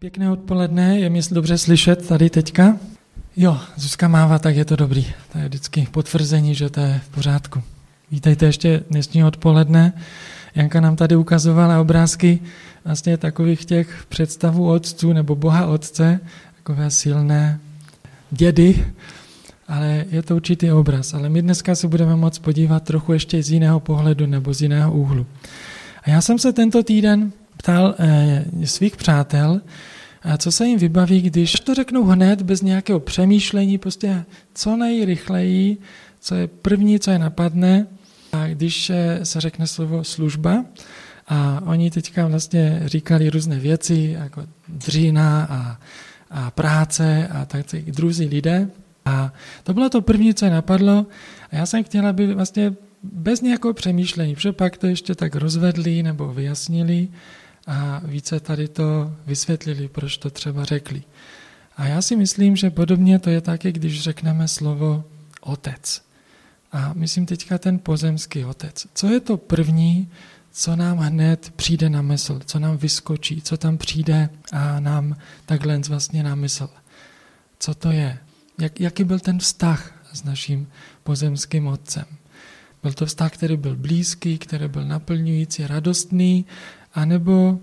Pěkné odpoledne, je mě dobře slyšet tady teďka? Jo, Zuzka mává, tak je to dobrý. To je vždycky potvrzení, že to je v pořádku. Vítejte ještě dnešního odpoledne. Janka nám tady ukazovala obrázky vlastně takových těch představů otců nebo Boha Otce, takové silné dědy, ale je to určitý obraz. Ale my dneska se budeme moct podívat trochu ještě z jiného pohledu nebo z jiného úhlu. A já jsem se tento týden ptal eh, svých přátel, co se jim vybaví, když to řeknou hned, bez nějakého přemýšlení, prostě co nejrychleji, co je první, co je napadne. A když eh, se řekne slovo služba, a oni teďka vlastně říkali různé věci, jako dřína a, a práce a tak druzí lidé. A to bylo to první, co je napadlo. A já jsem chtěla, aby vlastně bez nějakého přemýšlení, protože pak to ještě tak rozvedli nebo vyjasnili a více tady to vysvětlili, proč to třeba řekli. A já si myslím, že podobně to je taky, když řekneme slovo otec. A myslím teďka ten pozemský otec. Co je to první, co nám hned přijde na mysl, co nám vyskočí, co tam přijde a nám takhle vlastně na mysl. Co to je? Jak, jaký byl ten vztah s naším pozemským otcem? Byl to vztah, který byl blízký, který byl naplňující, radostný, anebo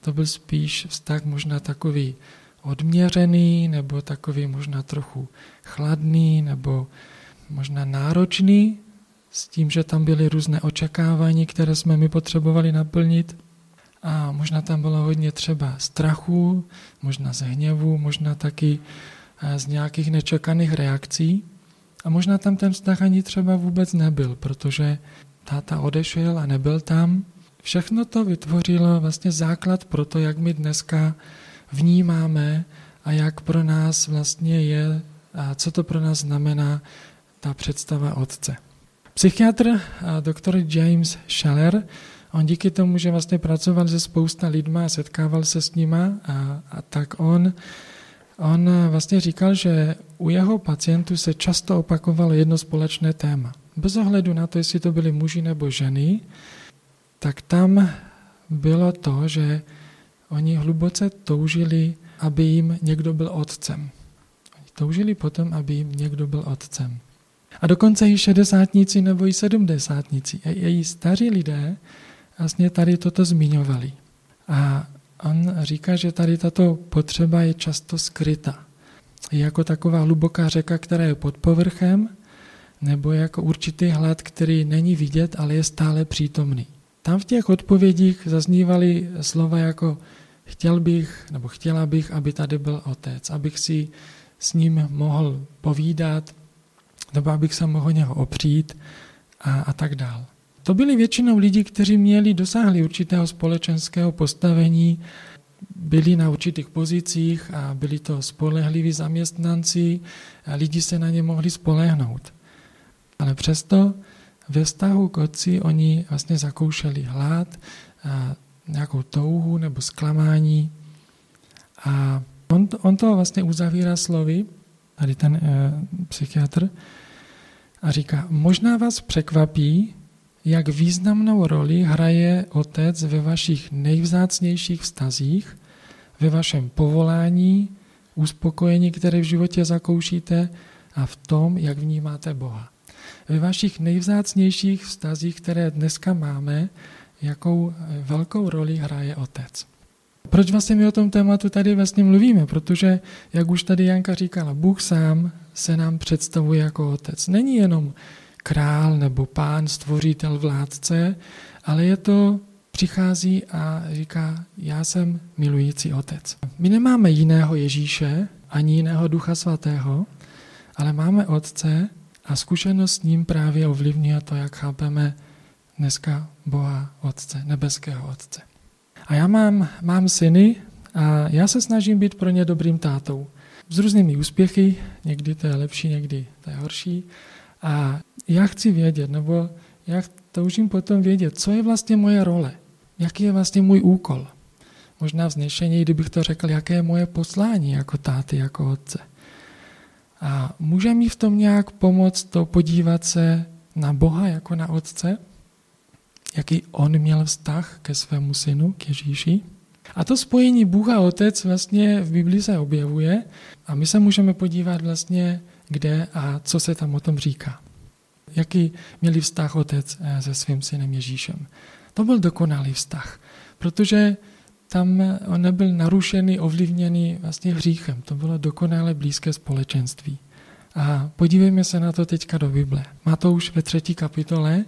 to byl spíš vztah možná takový odměřený, nebo takový možná trochu chladný, nebo možná náročný, s tím, že tam byly různé očekávání, které jsme my potřebovali naplnit. A možná tam bylo hodně třeba strachu, možná ze hněvu, možná taky eh, z nějakých nečekaných reakcí. A možná tam ten vztah ani třeba vůbec nebyl, protože táta odešel a nebyl tam. Všechno to vytvořilo vlastně základ pro to, jak my dneska vnímáme a jak pro nás vlastně je a co to pro nás znamená ta představa otce. Psychiatr doktor James Scheller, on díky tomu, že vlastně pracoval se spousta lidma a setkával se s nima, a, a tak on, on vlastně říkal, že u jeho pacientů se často opakovalo jedno společné téma. Bez ohledu na to, jestli to byli muži nebo ženy, tak tam bylo to, že oni hluboce toužili, aby jim někdo byl otcem. Oni toužili potom, aby jim někdo byl otcem. A dokonce i šedesátníci nebo i sedmdesátníci, její staří lidé vlastně tady toto zmiňovali. A on říká, že tady tato potřeba je často skryta. Je jako taková hluboká řeka, která je pod povrchem, nebo jako určitý hlad, který není vidět, ale je stále přítomný. Tam v těch odpovědích zaznívaly slova jako chtěl bych, nebo chtěla bych, aby tady byl otec, abych si s ním mohl povídat, nebo abych se mohl něho opřít a, a tak dál. To byli většinou lidi, kteří měli, dosáhli určitého společenského postavení, byli na určitých pozicích a byli to spolehliví zaměstnanci a lidi se na ně mohli spolehnout. Ale přesto ve vztahu k otci oni vlastně zakoušeli hlad, a nějakou touhu nebo zklamání. A on, on to vlastně uzavírá slovy, tady ten e, psychiatr, a říká, možná vás překvapí, jak významnou roli hraje otec ve vašich nejvzácnějších vztazích, ve vašem povolání, uspokojení, které v životě zakoušíte a v tom, jak vnímáte Boha ve vašich nejvzácnějších vztazích, které dneska máme, jakou velkou roli hraje otec. Proč vlastně my o tom tématu tady vlastně mluvíme? Protože, jak už tady Janka říkala, Bůh sám se nám představuje jako otec. Není jenom král nebo pán, stvořitel, vládce, ale je to, přichází a říká, já jsem milující otec. My nemáme jiného Ježíše, ani jiného Ducha Svatého, ale máme Otce, a zkušenost s ním právě ovlivňuje to, jak chápeme dneska Boha Otce, nebeského Otce. A já mám, mám syny a já se snažím být pro ně dobrým tátou. S různými úspěchy, někdy to je lepší, někdy to je horší. A já chci vědět, nebo já toužím potom vědět, co je vlastně moje role, jaký je vlastně můj úkol. Možná vznešení, kdybych to řekl, jaké je moje poslání jako táty, jako otce. A může mi v tom nějak pomoct to podívat se na Boha jako na Otce? Jaký on měl vztah ke svému synu, k Ježíši? A to spojení Bůh a Otec vlastně v Biblii se objevuje a my se můžeme podívat vlastně, kde a co se tam o tom říká. Jaký měli vztah Otec eh, se svým synem Ježíšem. To byl dokonalý vztah, protože tam on nebyl narušený, ovlivněný vlastně hříchem. To bylo dokonale blízké společenství. A podívejme se na to teďka do Bible. Má to už ve třetí kapitole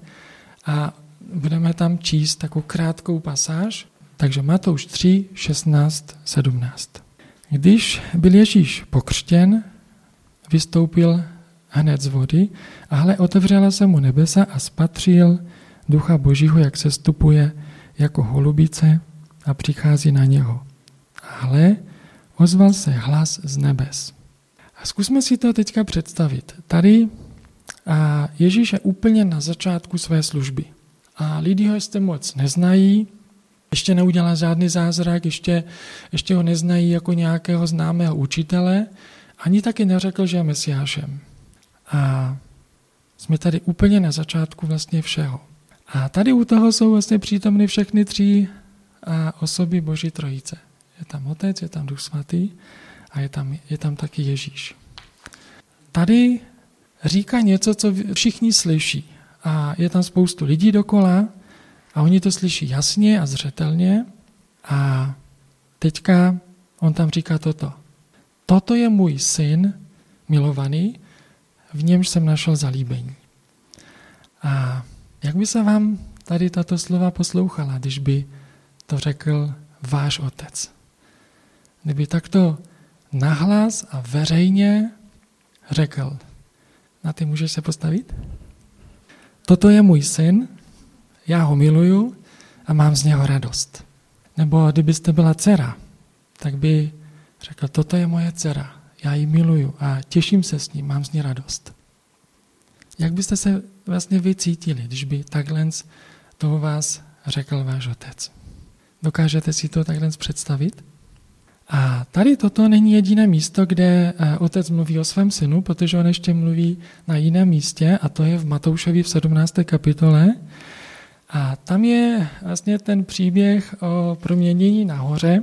a budeme tam číst takovou krátkou pasáž. Takže Matouš 3, 16, 17. Když byl Ježíš pokřtěn, vystoupil hned z vody a hle otevřela se mu nebesa a spatřil ducha božího, jak se stupuje jako holubice a přichází na něho. A hle, ozval se hlas z nebes. A zkusme si to teďka představit. Tady a Ježíš je úplně na začátku své služby. A lidi ho ještě moc neznají, ještě neudělal žádný zázrak, ještě, ještě ho neznají jako nějakého známého učitele, ani taky neřekl, že je mesiášem. A jsme tady úplně na začátku vlastně všeho. A tady u toho jsou vlastně přítomny všechny tři osoby Boží trojice. Je tam Otec, je tam Duch Svatý a je tam, je tam taky Ježíš. Tady říká něco, co všichni slyší. A je tam spoustu lidí dokola a oni to slyší jasně a zřetelně. A teďka on tam říká toto. Toto je můj syn milovaný, v němž jsem našel zalíbení. A jak by se vám tady tato slova poslouchala, když by to řekl váš otec? Kdyby takto nahlas a veřejně řekl, na ty můžeš se postavit? Toto je můj syn, já ho miluju a mám z něho radost. Nebo kdybyste byla dcera, tak by řekl, toto je moje dcera, já ji miluju a těším se s ní, mám z ní radost. Jak byste se vlastně vycítili, když by takhle toho vás řekl váš otec? Dokážete si to takhle představit? A tady toto není jediné místo, kde eh, otec mluví o svém synu, protože on ještě mluví na jiném místě a to je v Matoušovi v 17. kapitole. A tam je vlastně ten příběh o proměnění nahoře.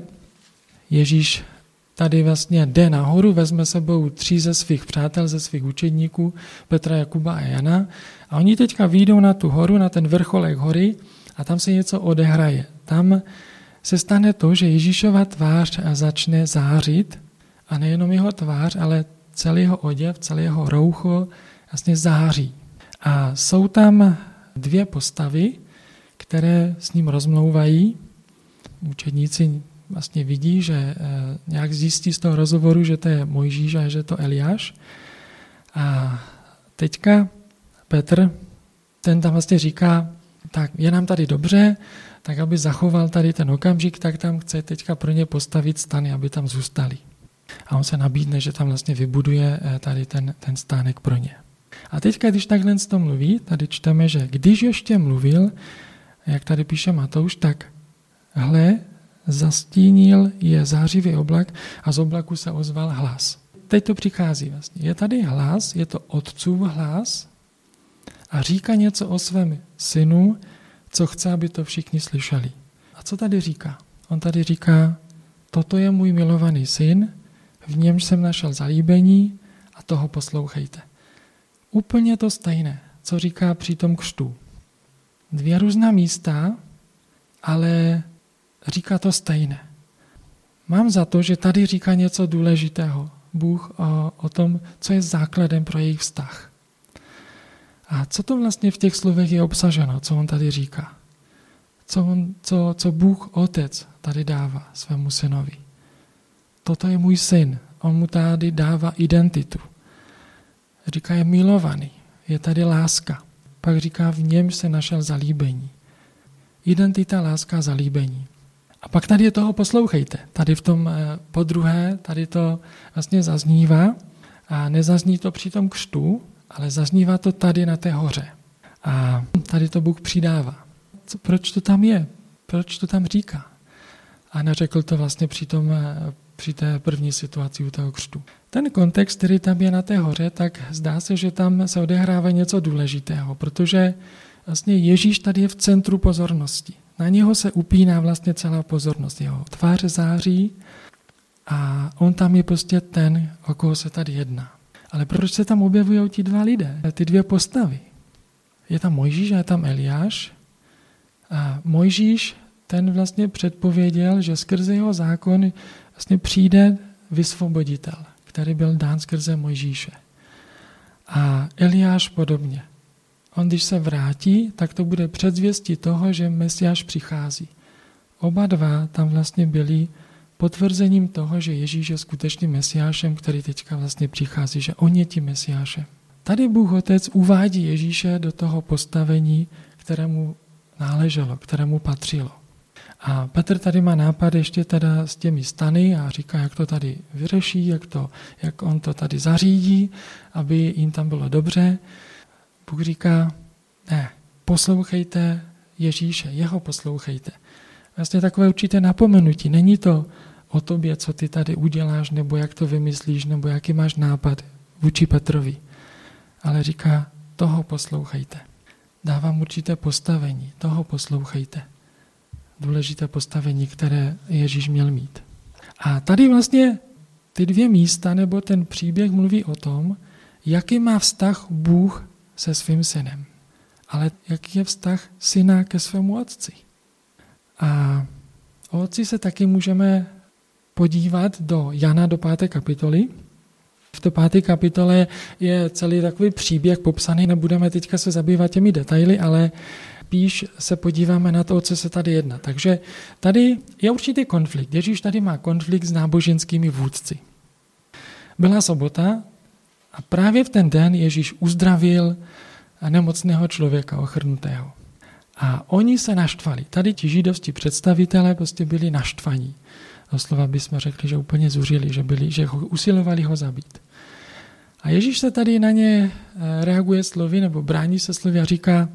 Ježíš tady vlastně jde nahoru, vezme sebou tři ze svých přátel, ze svých učedníků, Petra, Jakuba a Jana. A oni teďka výjdou na tu horu, na ten vrcholek hory a tam se něco odehraje. Tam se stane to, že Ježíšova tvář začne zářit a nejenom jeho tvář, ale celý jeho oděv, celý jeho roucho vlastně září. A jsou tam dvě postavy, které s ním rozmlouvají. Učedníci vlastně vidí, že eh, nějak zjistí z toho rozhovoru, že to je Mojžíš a že to Eliáš. A teďka Petr, ten tam vlastně říká, tak je nám tady dobře, tak aby zachoval tady ten okamžik, tak tam chce teďka pro ně postavit stany, aby tam zůstali. A on se nabídne, že tam vlastně vybuduje eh, tady ten, ten stánek pro ně. A teďka, když takhle z tom mluví, tady čteme, že když ještě mluvil, jak tady píše Matouš, tak hle, zastínil je zářivý oblak a z oblaku se ozval hlas. Teď to přichází vlastně. Je tady hlas, je to otcův hlas a říká něco o svém synu, co chce, aby to všichni slyšeli. A co tady říká? On tady říká, toto je můj milovaný syn, v němž jsem našel zalíbení a toho poslouchejte. Úplně to stejné, co říká při tom křtu. Dvě různá místa, ale říká to stejné. Mám za to, že tady říká něco důležitého. Bůh o, o tom, co je základem pro jejich vztah. A co to vlastně v těch slovech je obsaženo, co on tady říká? Co, on, co, co Bůh Otec tady dává svému synovi? Toto je můj syn. On mu tady dává identitu. Říká, je milovaný. Je tady láska. Pak říká, v něm se našel zalíbení. Identita, láska, zalíbení. A pak tady je toho poslouchejte. Tady v tom eh, podruhé, tady to vlastně zaznívá a nezazní to při tom křtu, ale zaznívá to tady na té hoře. A tady to Bůh přidává. Co, proč to tam je? Proč to tam říká? A neřekl to vlastně při, tom, eh, při té první situaci u toho křtu. Ten kontext, který tam je na té hoře, tak zdá se, že tam se odehrává něco důležitého, protože vlastně Ježíš tady je v centru pozornosti. Na něho se upíná vlastně celá pozornost. Jeho tváře září a on tam je prostě ten, o koho se tady jedná. Ale proč se tam objevují ti dva lidé, ty dvě postavy? Je tam Mojžíš a je tam Eliáš. A Mojžíš, ten vlastně předpověděl, že skrze jeho zákon vlastně přijde vysvoboditel, který byl dán skrze Mojžíše. A Eliáš podobně. On, když se vrátí, tak to bude předzvěstí toho, že Mesiáš přichází. Oba dva tam vlastně byli potvrzením toho, že Ježíš je skutečným Mesiášem, který teďka vlastně přichází, že on je tím Mesiášem. Tady Bůh Otec uvádí Ježíše do toho postavení, kterému náleželo, kterému patřilo. A Petr tady má nápad ještě teda s těmi stany a říká, jak to tady vyřeší, jak, to, jak on to tady zařídí, aby jim tam bylo dobře. Bůh říká, ne, poslouchejte Ježíše, jeho poslouchejte. Vlastně takové určité napomenutí. Není to o tobě, co ty tady uděláš, nebo jak to vymyslíš, nebo jaký máš nápad vůči Petrovi. Ale říká, toho poslouchejte. Dávám určité postavení, toho poslouchejte. Důležité postavení, které Ježíš měl mít. A tady vlastně ty dvě místa, nebo ten příběh mluví o tom, jaký má vztah Bůh se svým synem. Ale jaký je vztah syna ke svému otci. A otci se taky můžeme podívat do Jana do páté kapitoly. V té páté kapitole je celý takový příběh popsaný, nebudeme teďka se zabývat těmi detaily, ale spíš se podíváme na to, co se tady jedná. Takže tady je určitý konflikt. Ježíš tady má konflikt s náboženskými vůdci. Byla sobota a právě v ten den Ježíš uzdravil nemocného člověka, ochrnutého. A oni se naštvali. Tady ti židovští představitelé prostě byli naštvaní. Doslova bychom řekli, že úplně zuřili, že, byli, že ho, usilovali ho zabít. A Ježíš se tady na ně eh, reaguje slovy, nebo brání se slovy a říká,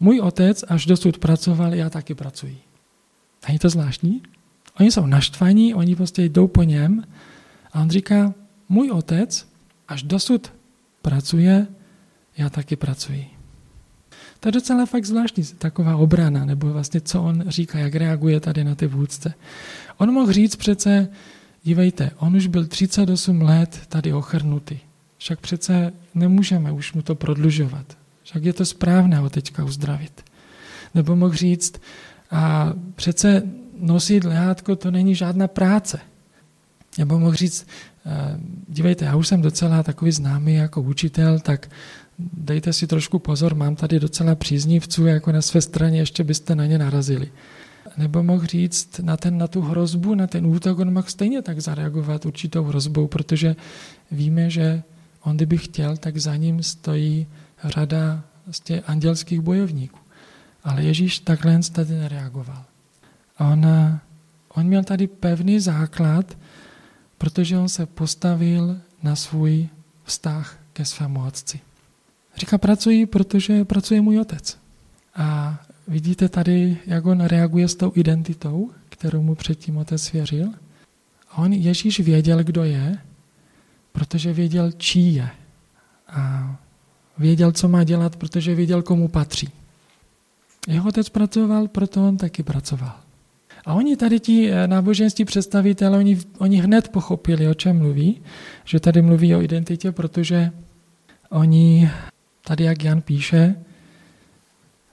můj otec až dosud pracoval, já taky pracuji. Není to zvláštní? Oni jsou naštvaní, oni prostě jdou po něm a on říká, můj otec až dosud pracuje, já taky pracuji. To je docela fakt zvláštní taková obrana, nebo vlastně co on říká, jak reaguje tady na ty vůdce. On mohl říct přece, dívejte, on už byl 38 let tady ochrnutý. Však přece nemůžeme už mu to prodlužovat. Však je to správné ho teďka uzdravit. Nebo mohl říct, a přece nosit lehátko to není žádná práce. Nebo mohl říct, dívejte, já už jsem docela takový známý jako učitel, tak dejte si trošku pozor, mám tady docela příznivců, jako na své straně, ještě byste na ně narazili. Nebo mohl říct na, ten, na tu hrozbu, na ten útok, on mohl stejně tak zareagovat určitou hrozbou, protože víme, že on kdyby chtěl, tak za ním stojí řada vlastně andělských bojovníků. Ale Ježíš takhle tady nereagoval. On, on měl tady pevný základ, protože on se postavil na svůj vztah ke svému otci. Říká, pracuji, protože pracuje můj otec. A vidíte tady, jak on reaguje s tou identitou, kterou mu předtím otec svěřil. A on Ježíš věděl, kdo je, protože věděl, čí je. A věděl, co má dělat, protože věděl, komu patří. Jeho otec pracoval, proto on taky pracoval. A oni tady ti eh, náboženství představitelé, oni, oni hned pochopili, o čem mluví, že tady mluví o identitě, protože oni tady, jak Jan píše,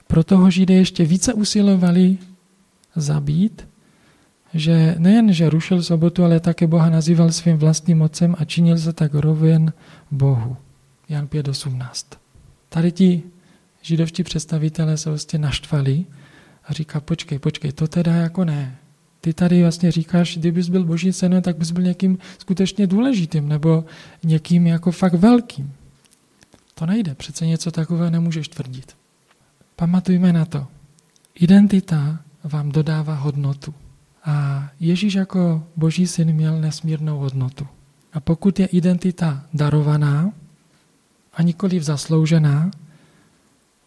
pro toho Židé ještě více usilovali zabít, že nejen, že rušil sobotu, ale také Boha nazýval svým vlastním mocem a činil se tak roven Bohu. Jan 5.18. Tady ti židovští představitelé se vlastně naštvali a říká, počkej, počkej, to teda jako ne. Ty tady vlastně říkáš, kdybys byl boží synem, tak bys byl někým skutečně důležitým nebo někým jako fakt velkým. To nejde, přece něco takového nemůžeš tvrdit. Pamatujme na to. Identita vám dodává hodnotu. A Ježíš jako boží syn měl nesmírnou hodnotu. A pokud je identita darovaná a nikoliv zasloužená,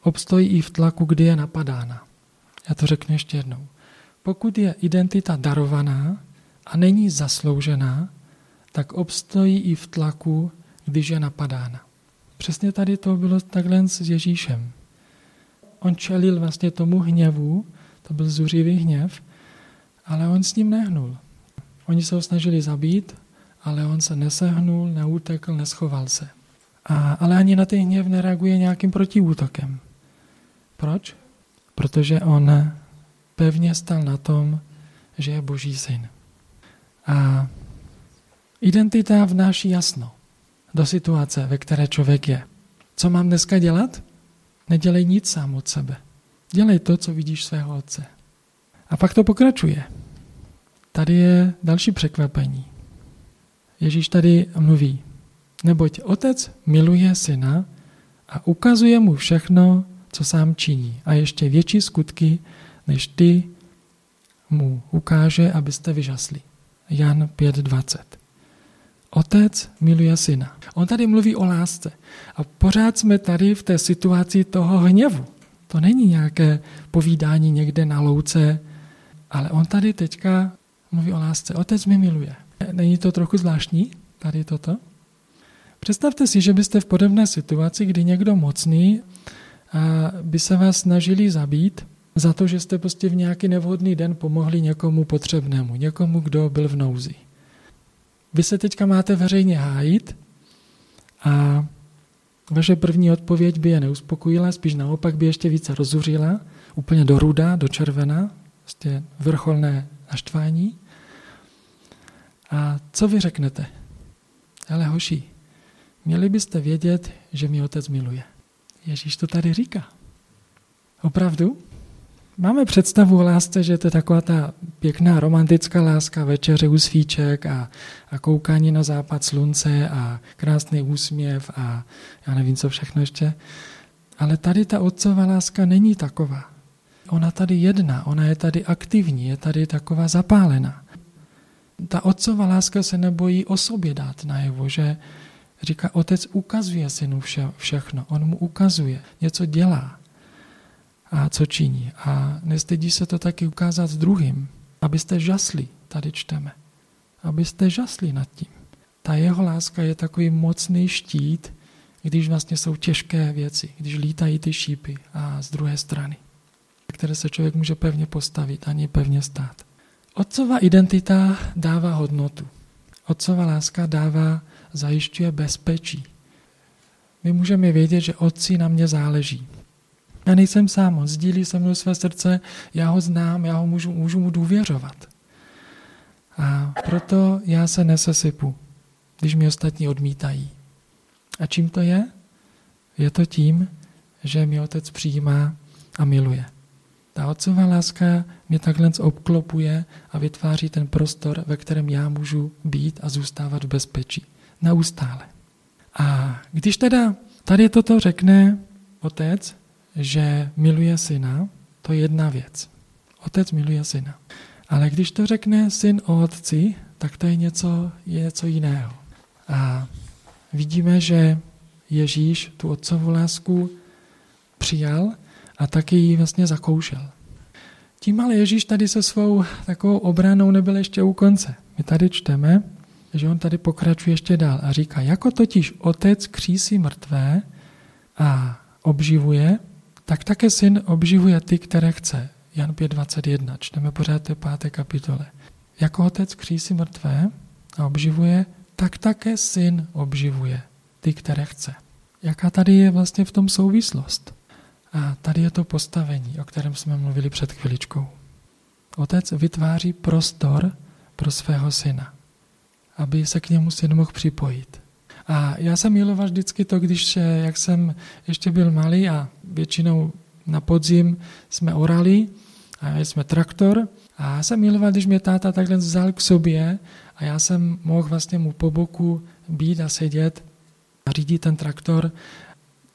obstojí i v tlaku, kdy je napadána. Já to řeknu ještě jednou. Pokud je identita darovaná a není zasloužená, tak obstojí i v tlaku, když je napadána. Přesně tady to bylo takhle s Ježíšem. On čelil vlastně tomu hněvu, to byl zuřivý hněv, ale on s ním nehnul. Oni se ho snažili zabít, ale on se nesehnul, neutekl, neschoval se. A, ale ani na ten hněv nereaguje nějakým protiútokem. Proč? Protože on pevně stal na tom, že je Boží syn. A identita vnáší jasno do situace, ve které člověk je. Co mám dneska dělat? Nedělej nic sám od sebe. Dělej to, co vidíš svého otce. A pak to pokračuje. Tady je další překvapení. Ježíš tady mluví, neboť otec miluje syna a ukazuje mu všechno, co sám činí a ještě větší skutky, než ty mu ukáže, abyste vyžasli. Jan 5.20. Otec miluje syna. On tady mluví o lásce. A pořád jsme tady v té situaci toho hněvu. To není nějaké povídání někde na louce, ale on tady teďka mluví o lásce. Otec mi miluje. Není to trochu zvláštní, tady toto? Představte si, že byste v podobné situaci, kdy někdo mocný by se vás snažili zabít za to, že jste prostě v nějaký nevhodný den pomohli někomu potřebnému, někomu, kdo byl v nouzi. Vy se teďka máte veřejně hájit a vaše první odpověď by je neuspokojila, spíš naopak by ještě více rozuřila, úplně do ruda, do červena, prostě vrcholné naštvání. A co vy řeknete? Ale hoši, měli byste vědět, že mi otec miluje. Ježíš to tady říká. Opravdu? Máme představu o lásce, že to je taková ta pěkná romantická láska, večeře u svíček a, a koukání na západ slunce a krásný úsměv a já nevím, co všechno ještě. Ale tady ta otcová láska není taková. Ona tady jedná, ona je tady aktivní, je tady taková zapálená. Ta otcová láska se nebojí o sobě dát najevo, že říká, otec ukazuje synu vše, všechno, on mu ukazuje, něco dělá a co činí. A nestydí se to taky ukázat s druhým, abyste žasli, tady čteme, abyste žasli nad tím. Ta jeho láska je takový mocný štít, když vlastně jsou těžké věci, když lítají ty šípy a z druhé strany, které se člověk může pevně postavit, ani pevně stát. Otcová identita dává hodnotu. Otcová láska dává, zajišťuje bezpečí. My můžeme vědět, že otci na mě záleží. Já nejsem sám, on sdílí se mnou své srdce, já ho znám, já ho můžu, můžu mu důvěřovat. A proto já se nesesypu, když mi ostatní odmítají. A čím to je? Je to tím, že mi otec přijímá a miluje. Ta otcová láska mě takhle obklopuje a vytváří ten prostor, ve kterém já můžu být a zůstávat v bezpečí. Neustále. A když teda tady toto řekne otec, že miluje syna, to je jedna věc. Otec miluje syna. Ale když to řekne syn o otci, tak to je něco, je něco jiného. A vidíme, že Ježíš tu otcovou lásku přijal a taky ji vlastně zakoušel. Tím ale Ježíš tady se svou takovou obranou nebyl ještě u konce. My tady čteme, že on tady pokračuje ještě dál a říká, jako totiž otec křísí mrtvé a obživuje, tak také syn obživuje ty, které chce. Jan 5.21, čteme pořád té páté kapitole. Jako otec křísí mrtvé a obživuje, tak také syn obživuje ty, které chce. Jaká tady je vlastně v tom souvislost? A tady je to postavení, o kterém jsme mluvili před chviličkou. Otec vytváří prostor pro svého syna, aby se k němu syn mohl připojit. A já jsem miloval vždycky to, když, eh, jak jsem ještě byl malý a většinou na podzim jsme orali a jsme traktor a já jsem miloval, když mě táta takhle vzal k sobě a já jsem mohl vlastně mu po boku být a sedět a řídit ten traktor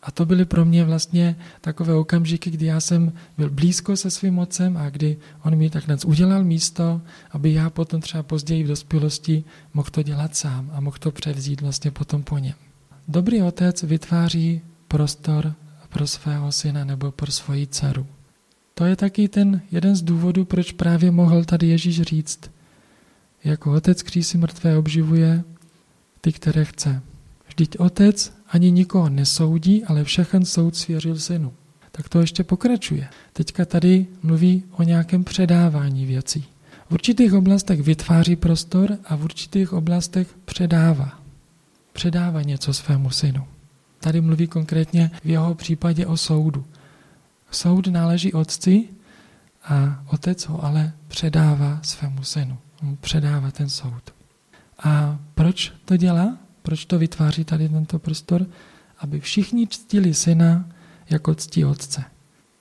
a to byly pro mě vlastně takové okamžiky, kdy já jsem byl blízko se svým otcem a kdy on mi takhle udělal místo, aby já potom třeba později v dospělosti mohl to dělat sám a mohl to převzít vlastně potom po něm. Dobrý otec vytváří prostor pro svého syna nebo pro svoji dceru. To je taky ten jeden z důvodů, proč právě mohl tady Ježíš říct, jako otec křísi mrtvé obživuje ty, které chce. Vždyť otec ani nikoho nesoudí, ale všechen soud svěřil synu. tak to ještě pokračuje. Teďka tady mluví o nějakém předávání věcí. V určitých oblastech vytváří prostor a v určitých oblastech předává. Předává něco svému synu. Tady mluví konkrétně v jeho případě o soudu. Soud náleží otci a otec ho ale předává svému synu. On předává ten soud. A proč to dělá? Proč to vytváří tady tento prostor? Aby všichni ctili syna jako ctí otce.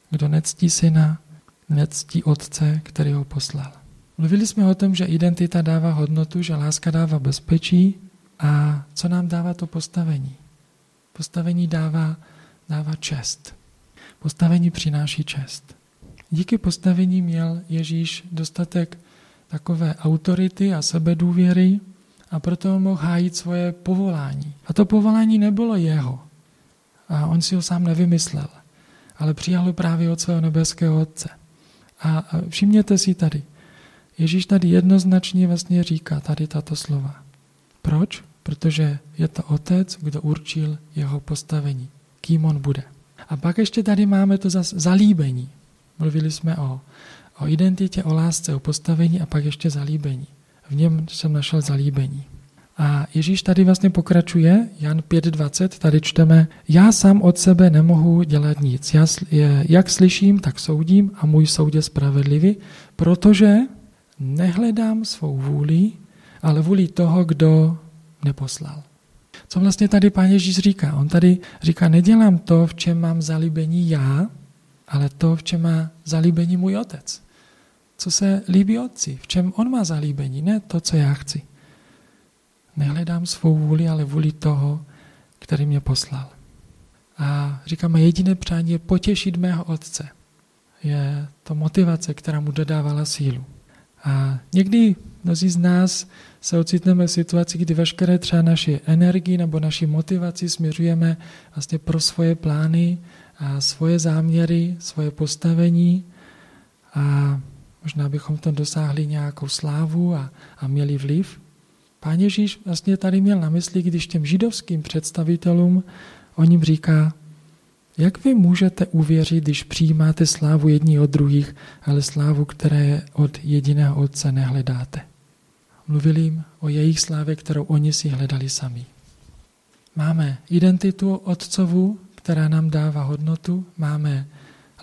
Kdo nectí syna, nectí otce, který ho poslal. Mluvili jsme o tom, že identita dává hodnotu, že láska dává bezpečí a co nám dává to postavení? Postavení dává, dává čest. Postavení přináší čest. Díky postavení měl Ježíš dostatek takové autority a sebedůvěry a proto mohl hájit svoje povolání. A to povolání nebylo jeho. A on si ho sám nevymyslel, ale přijal ho právě od svého nebeského Otce. A všimněte si tady, Ježíš tady jednoznačně vlastně říká tady tato slova. Proč? Protože je to Otec, kdo určil jeho postavení, kým on bude. A pak ještě tady máme to zase zalíbení. Mluvili jsme o, o identitě, o lásce, o postavení a pak ještě zalíbení. V něm jsem našel zalíbení. A Ježíš tady vlastně pokračuje, Jan 5.20, tady čteme, já sám od sebe nemohu dělat nic. Já, jak slyším, tak soudím a můj soud je spravedlivý, protože nehledám svou vůli, ale vůli toho, kdo neposlal. Co vlastně tady pán Ježíš říká? On tady říká, nedělám to, v čem mám zalíbení já, ale to, v čem má zalíbení můj otec. Co se líbí otci, v čem on má zalíbení, ne to, co já chci. Nehledám svou vůli, ale vůli toho, který mě poslal. A říkáme, jediné přání je potěšit mého otce. Je to motivace, která mu dodávala sílu. A někdy mnozí z nás se ocitneme v situaci, kdy veškeré třeba naše energii nebo naši motivaci směřujeme vlastně pro svoje plány a svoje záměry, svoje postavení a možná bychom to dosáhli nějakou slávu a, a měli vliv. Pán Ježíš vlastně tady měl na mysli, když těm židovským představitelům o ním říká, jak vy můžete uvěřit, když přijímáte slávu jední od druhých, ale slávu, které od jediného Otce nehledáte? Mluvil jim o jejich slávě, kterou oni si hledali sami. Máme identitu Otcovu, která nám dává hodnotu, máme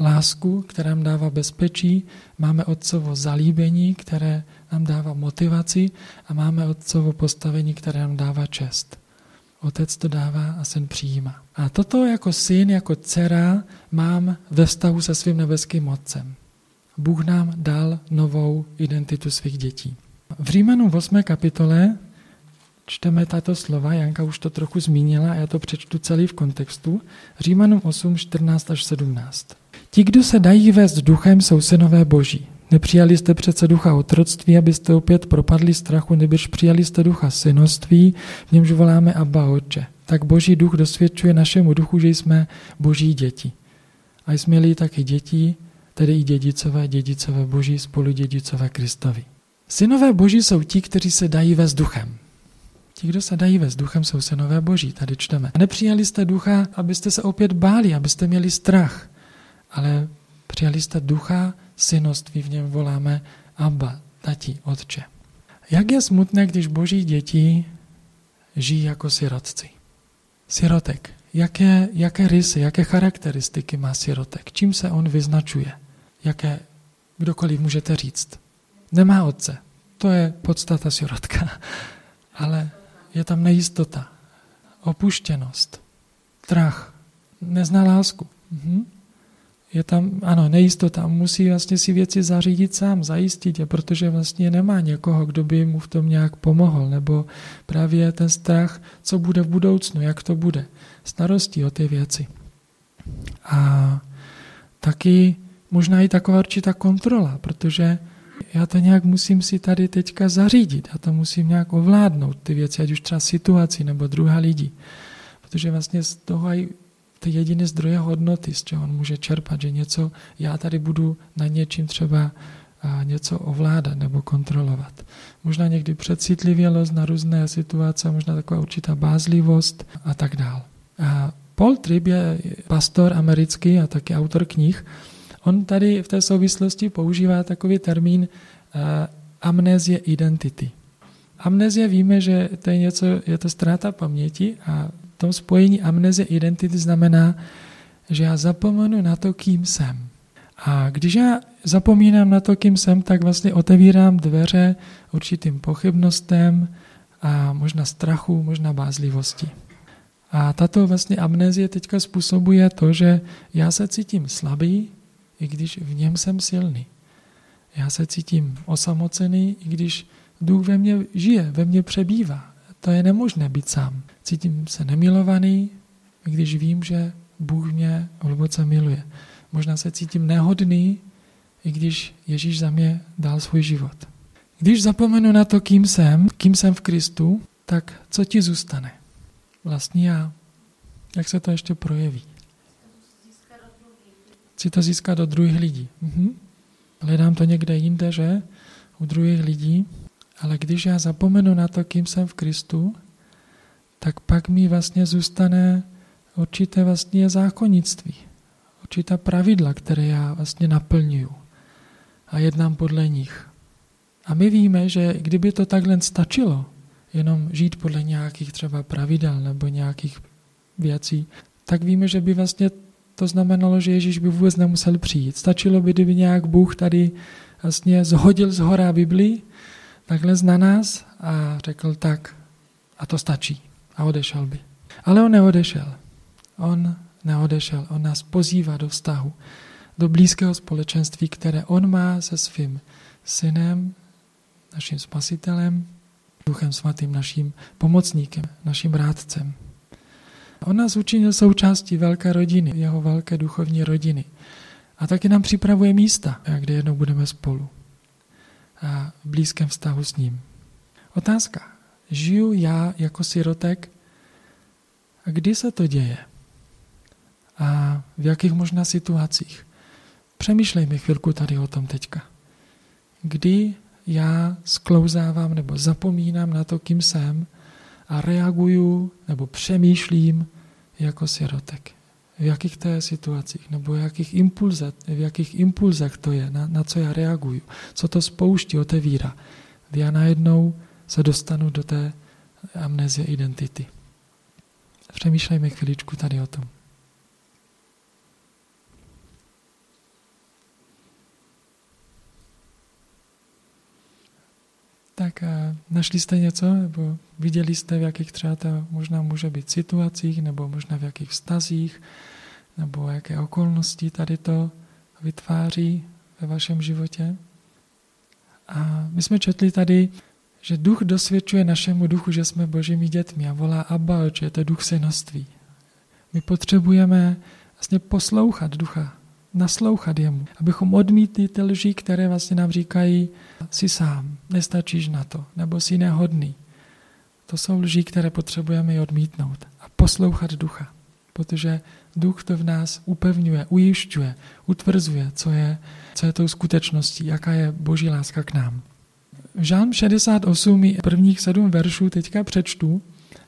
lásku, která nám dává bezpečí, máme Otcovo zalíbení, které nám dává motivaci a máme Otcovo postavení, které nám dává čest. Otec to dává a syn přijímá. A toto jako syn, jako dcera mám ve vztahu se svým nebeským otcem. Bůh nám dal novou identitu svých dětí. V Římanům 8. kapitole čteme tato slova, Janka už to trochu zmínila a já to přečtu celý v kontextu. Římanům 8, 14 až 17. Ti, kdo se dají vést duchem, jsou synové boží. Nepřijali jste přece ducha otroctví, abyste opět propadli strachu, nebyž přijali jste ducha synoství, v němž voláme Abba Otče. Tak boží duch dosvědčuje našemu duchu, že jsme boží děti. A jsme-li taky děti, tedy i dědicové, dědicové boží, spolu dědicové Kristovi. Synové boží jsou ti, kteří se dají vést duchem. Ti, kdo se dají vést duchem, jsou synové boží, tady čteme. A nepřijali jste ducha, abyste se opět báli, abyste měli strach, ale přijali jste ducha synoství, v něm voláme Abba, tati, otče. Jak je smutné, když boží děti žijí jako sirotci. Sirotek. Jaké, jaké rysy, jaké charakteristiky má sirotek? Čím se on vyznačuje? Jaké, kdokoliv můžete říct. Nemá otce. To je podstata sirotka. Ale je tam nejistota, opuštěnost, strach, nezná lásku. Mhm je tam, ano, nejistota, musí vlastně si věci zařídit sám, zajistit je, protože vlastně nemá někoho, kdo by mu v tom nějak pomohl, nebo právě ten strach, co bude v budoucnu, jak to bude, starostí o ty věci. A taky možná i taková určitá kontrola, protože já to nějak musím si tady teďka zařídit, já to musím nějak ovládnout, ty věci, ať už třeba situaci nebo druhá lidi. Protože vlastně z toho aj to je jediný zdroje hodnoty, z čeho on může čerpat, že něco, já tady budu na něčím třeba něco ovládat nebo kontrolovat. Možná někdy přecitlivělost na různé situace, možná taková určitá bázlivost a tak dál. A Paul Tripp je pastor americký a taky autor knih. On tady v té souvislosti používá takový termín amnézie identity. Amnézie víme, že to je něco, je to ztráta paměti a to spojení amnézie identity znamená, že já zapomenu na to, kým jsem. A když já zapomínám na to, kým jsem, tak vlastně otevírám dveře určitým pochybnostem a možná strachu, možná bázlivosti. A tato vlastně amnézie teďka způsobuje to, že já se cítím slabý, i když v něm jsem silný. Já se cítím osamocený, i když duch ve mně žije, ve mně přebývá. To je nemožné být sám. Cítím se nemilovaný, i když vím, že Bůh mě hluboce miluje. Možná se cítím nehodný, i když Ježíš za mě dal svůj život. Když zapomenu na to, kým jsem, kým jsem v Kristu, tak co ti zůstane? Vlastní já. Jak se to ještě projeví? Chci to získat do druhých lidí. Mhm. Hledám to někde jinde, že? U druhých lidí. Ale když já zapomenu na to, kým jsem v Kristu, tak pak mi vlastně zůstane určité vlastně zákonnictví, určitá pravidla, které já vlastně naplňuju a jednám podle nich. A my víme, že kdyby to takhle stačilo, jenom žít podle nějakých třeba pravidel nebo nějakých věcí, tak víme, že by vlastně to znamenalo, že Ježíš by vůbec nemusel přijít. Stačilo by, kdyby nějak Bůh tady vlastně zhodil z hora Biblii, takhle na nás a řekl tak a to stačí a odešel by. Ale on neodešel. On neodešel. On nás pozývá do vztahu, do blízkého společenství, které on má se svým synem, naším spasitelem, Duchem Svatým, naším pomocníkem, naším rádcem. On nás učinil součástí velké rodiny, jeho velké duchovní rodiny. A taky nám připravuje místa, kde jednou budeme spolu. A v blízkém vztahu s ním. Otázka. Žiju já jako sirotek? A kdy se to děje? A v jakých možná situacích? Přemýšlejme chvilku tady o tom teďka. Kdy já sklouzávám nebo zapomínám na to, kým jsem a reaguju nebo přemýšlím jako sirotek. V jakých to je situacích, nebo jakých, impulzech, v jakých impulzech to je, na, na co já reaguju, co to spouští, otevírá. Já najednou se dostanu do té amnézie identity. Přemýšlejme chviličku tady o tom. Tak našli jste něco, nebo viděli jste, v jakých třeba to možná může být situacích, nebo možná v jakých vztazích, nebo jaké okolnosti tady to vytváří ve vašem životě. A my jsme četli tady, že duch dosvědčuje našemu duchu, že jsme božími dětmi a volá Abba, že je to duch synoství. My potřebujeme vlastně poslouchat ducha, naslouchat jemu, abychom odmítli ty lži, které vlastně nám říkají, si sám, nestačíš na to, nebo si nehodný. To jsou lži, které potřebujeme odmítnout a poslouchat ducha, protože duch to v nás upevňuje, ujišťuje, utvrzuje, co je, co je tou skutečností, jaká je boží láska k nám. Žálm 68, prvních sedm veršů teďka přečtu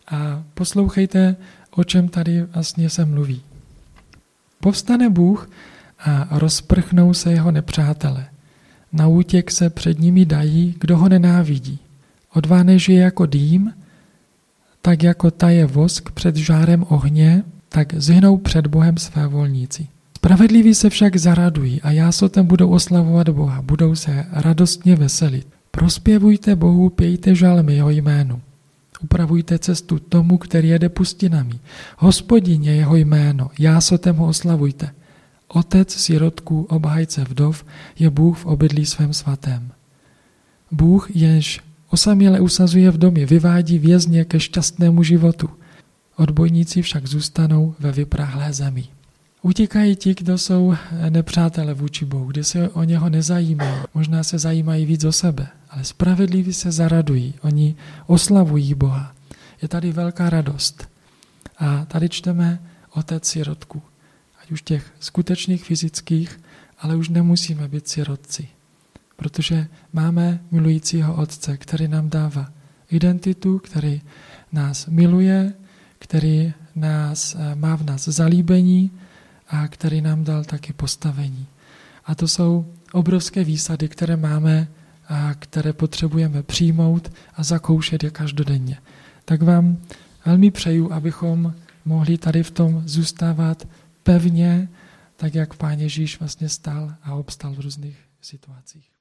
a poslouchejte, o čem tady vlastně se mluví. Povstane Bůh a rozprchnou se jeho nepřátele. Na útěk se před nimi dají, kdo ho nenávidí. Odváne žije jako dým, tak jako taje vosk před žárem ohně, tak zhnou před Bohem své volníci. Spravedliví se však zaradují a jásotem budou oslavovat Boha, budou se radostně veselit. Prospěvujte Bohu, pějte žalmy jeho jménu. Upravujte cestu tomu, který jede pustinami. Hospodině jeho jméno, jásotem ho oslavujte. Otec sirotků, obhajce vdov, je Bůh v obydlí svém svatém. Bůh, jenž osaměle usazuje v domě, vyvádí vězně ke šťastnému životu. Odbojníci však zůstanou ve vyprahlé zemi. Utíkají ti, kdo jsou nepřátelé vůči Bohu, kde se o něho nezajímají. Možná se zajímají víc o sebe, ale spravedliví se zaradují. Oni oslavují Boha. Je tady velká radost. A tady čteme otec sirotku už těch skutečných fyzických, ale už nemusíme být sirotci, protože máme milujícího Otce, který nám dává identitu, který nás miluje, který nás, má v nás zalíbení a který nám dal taky postavení. A to jsou obrovské výsady, které máme a které potřebujeme přijmout a zakoušet je každodenně. Tak vám velmi přeju, abychom mohli tady v tom zůstávat pevně, tak jak Pán Ježíš vlastně stal a obstal v různých situacích.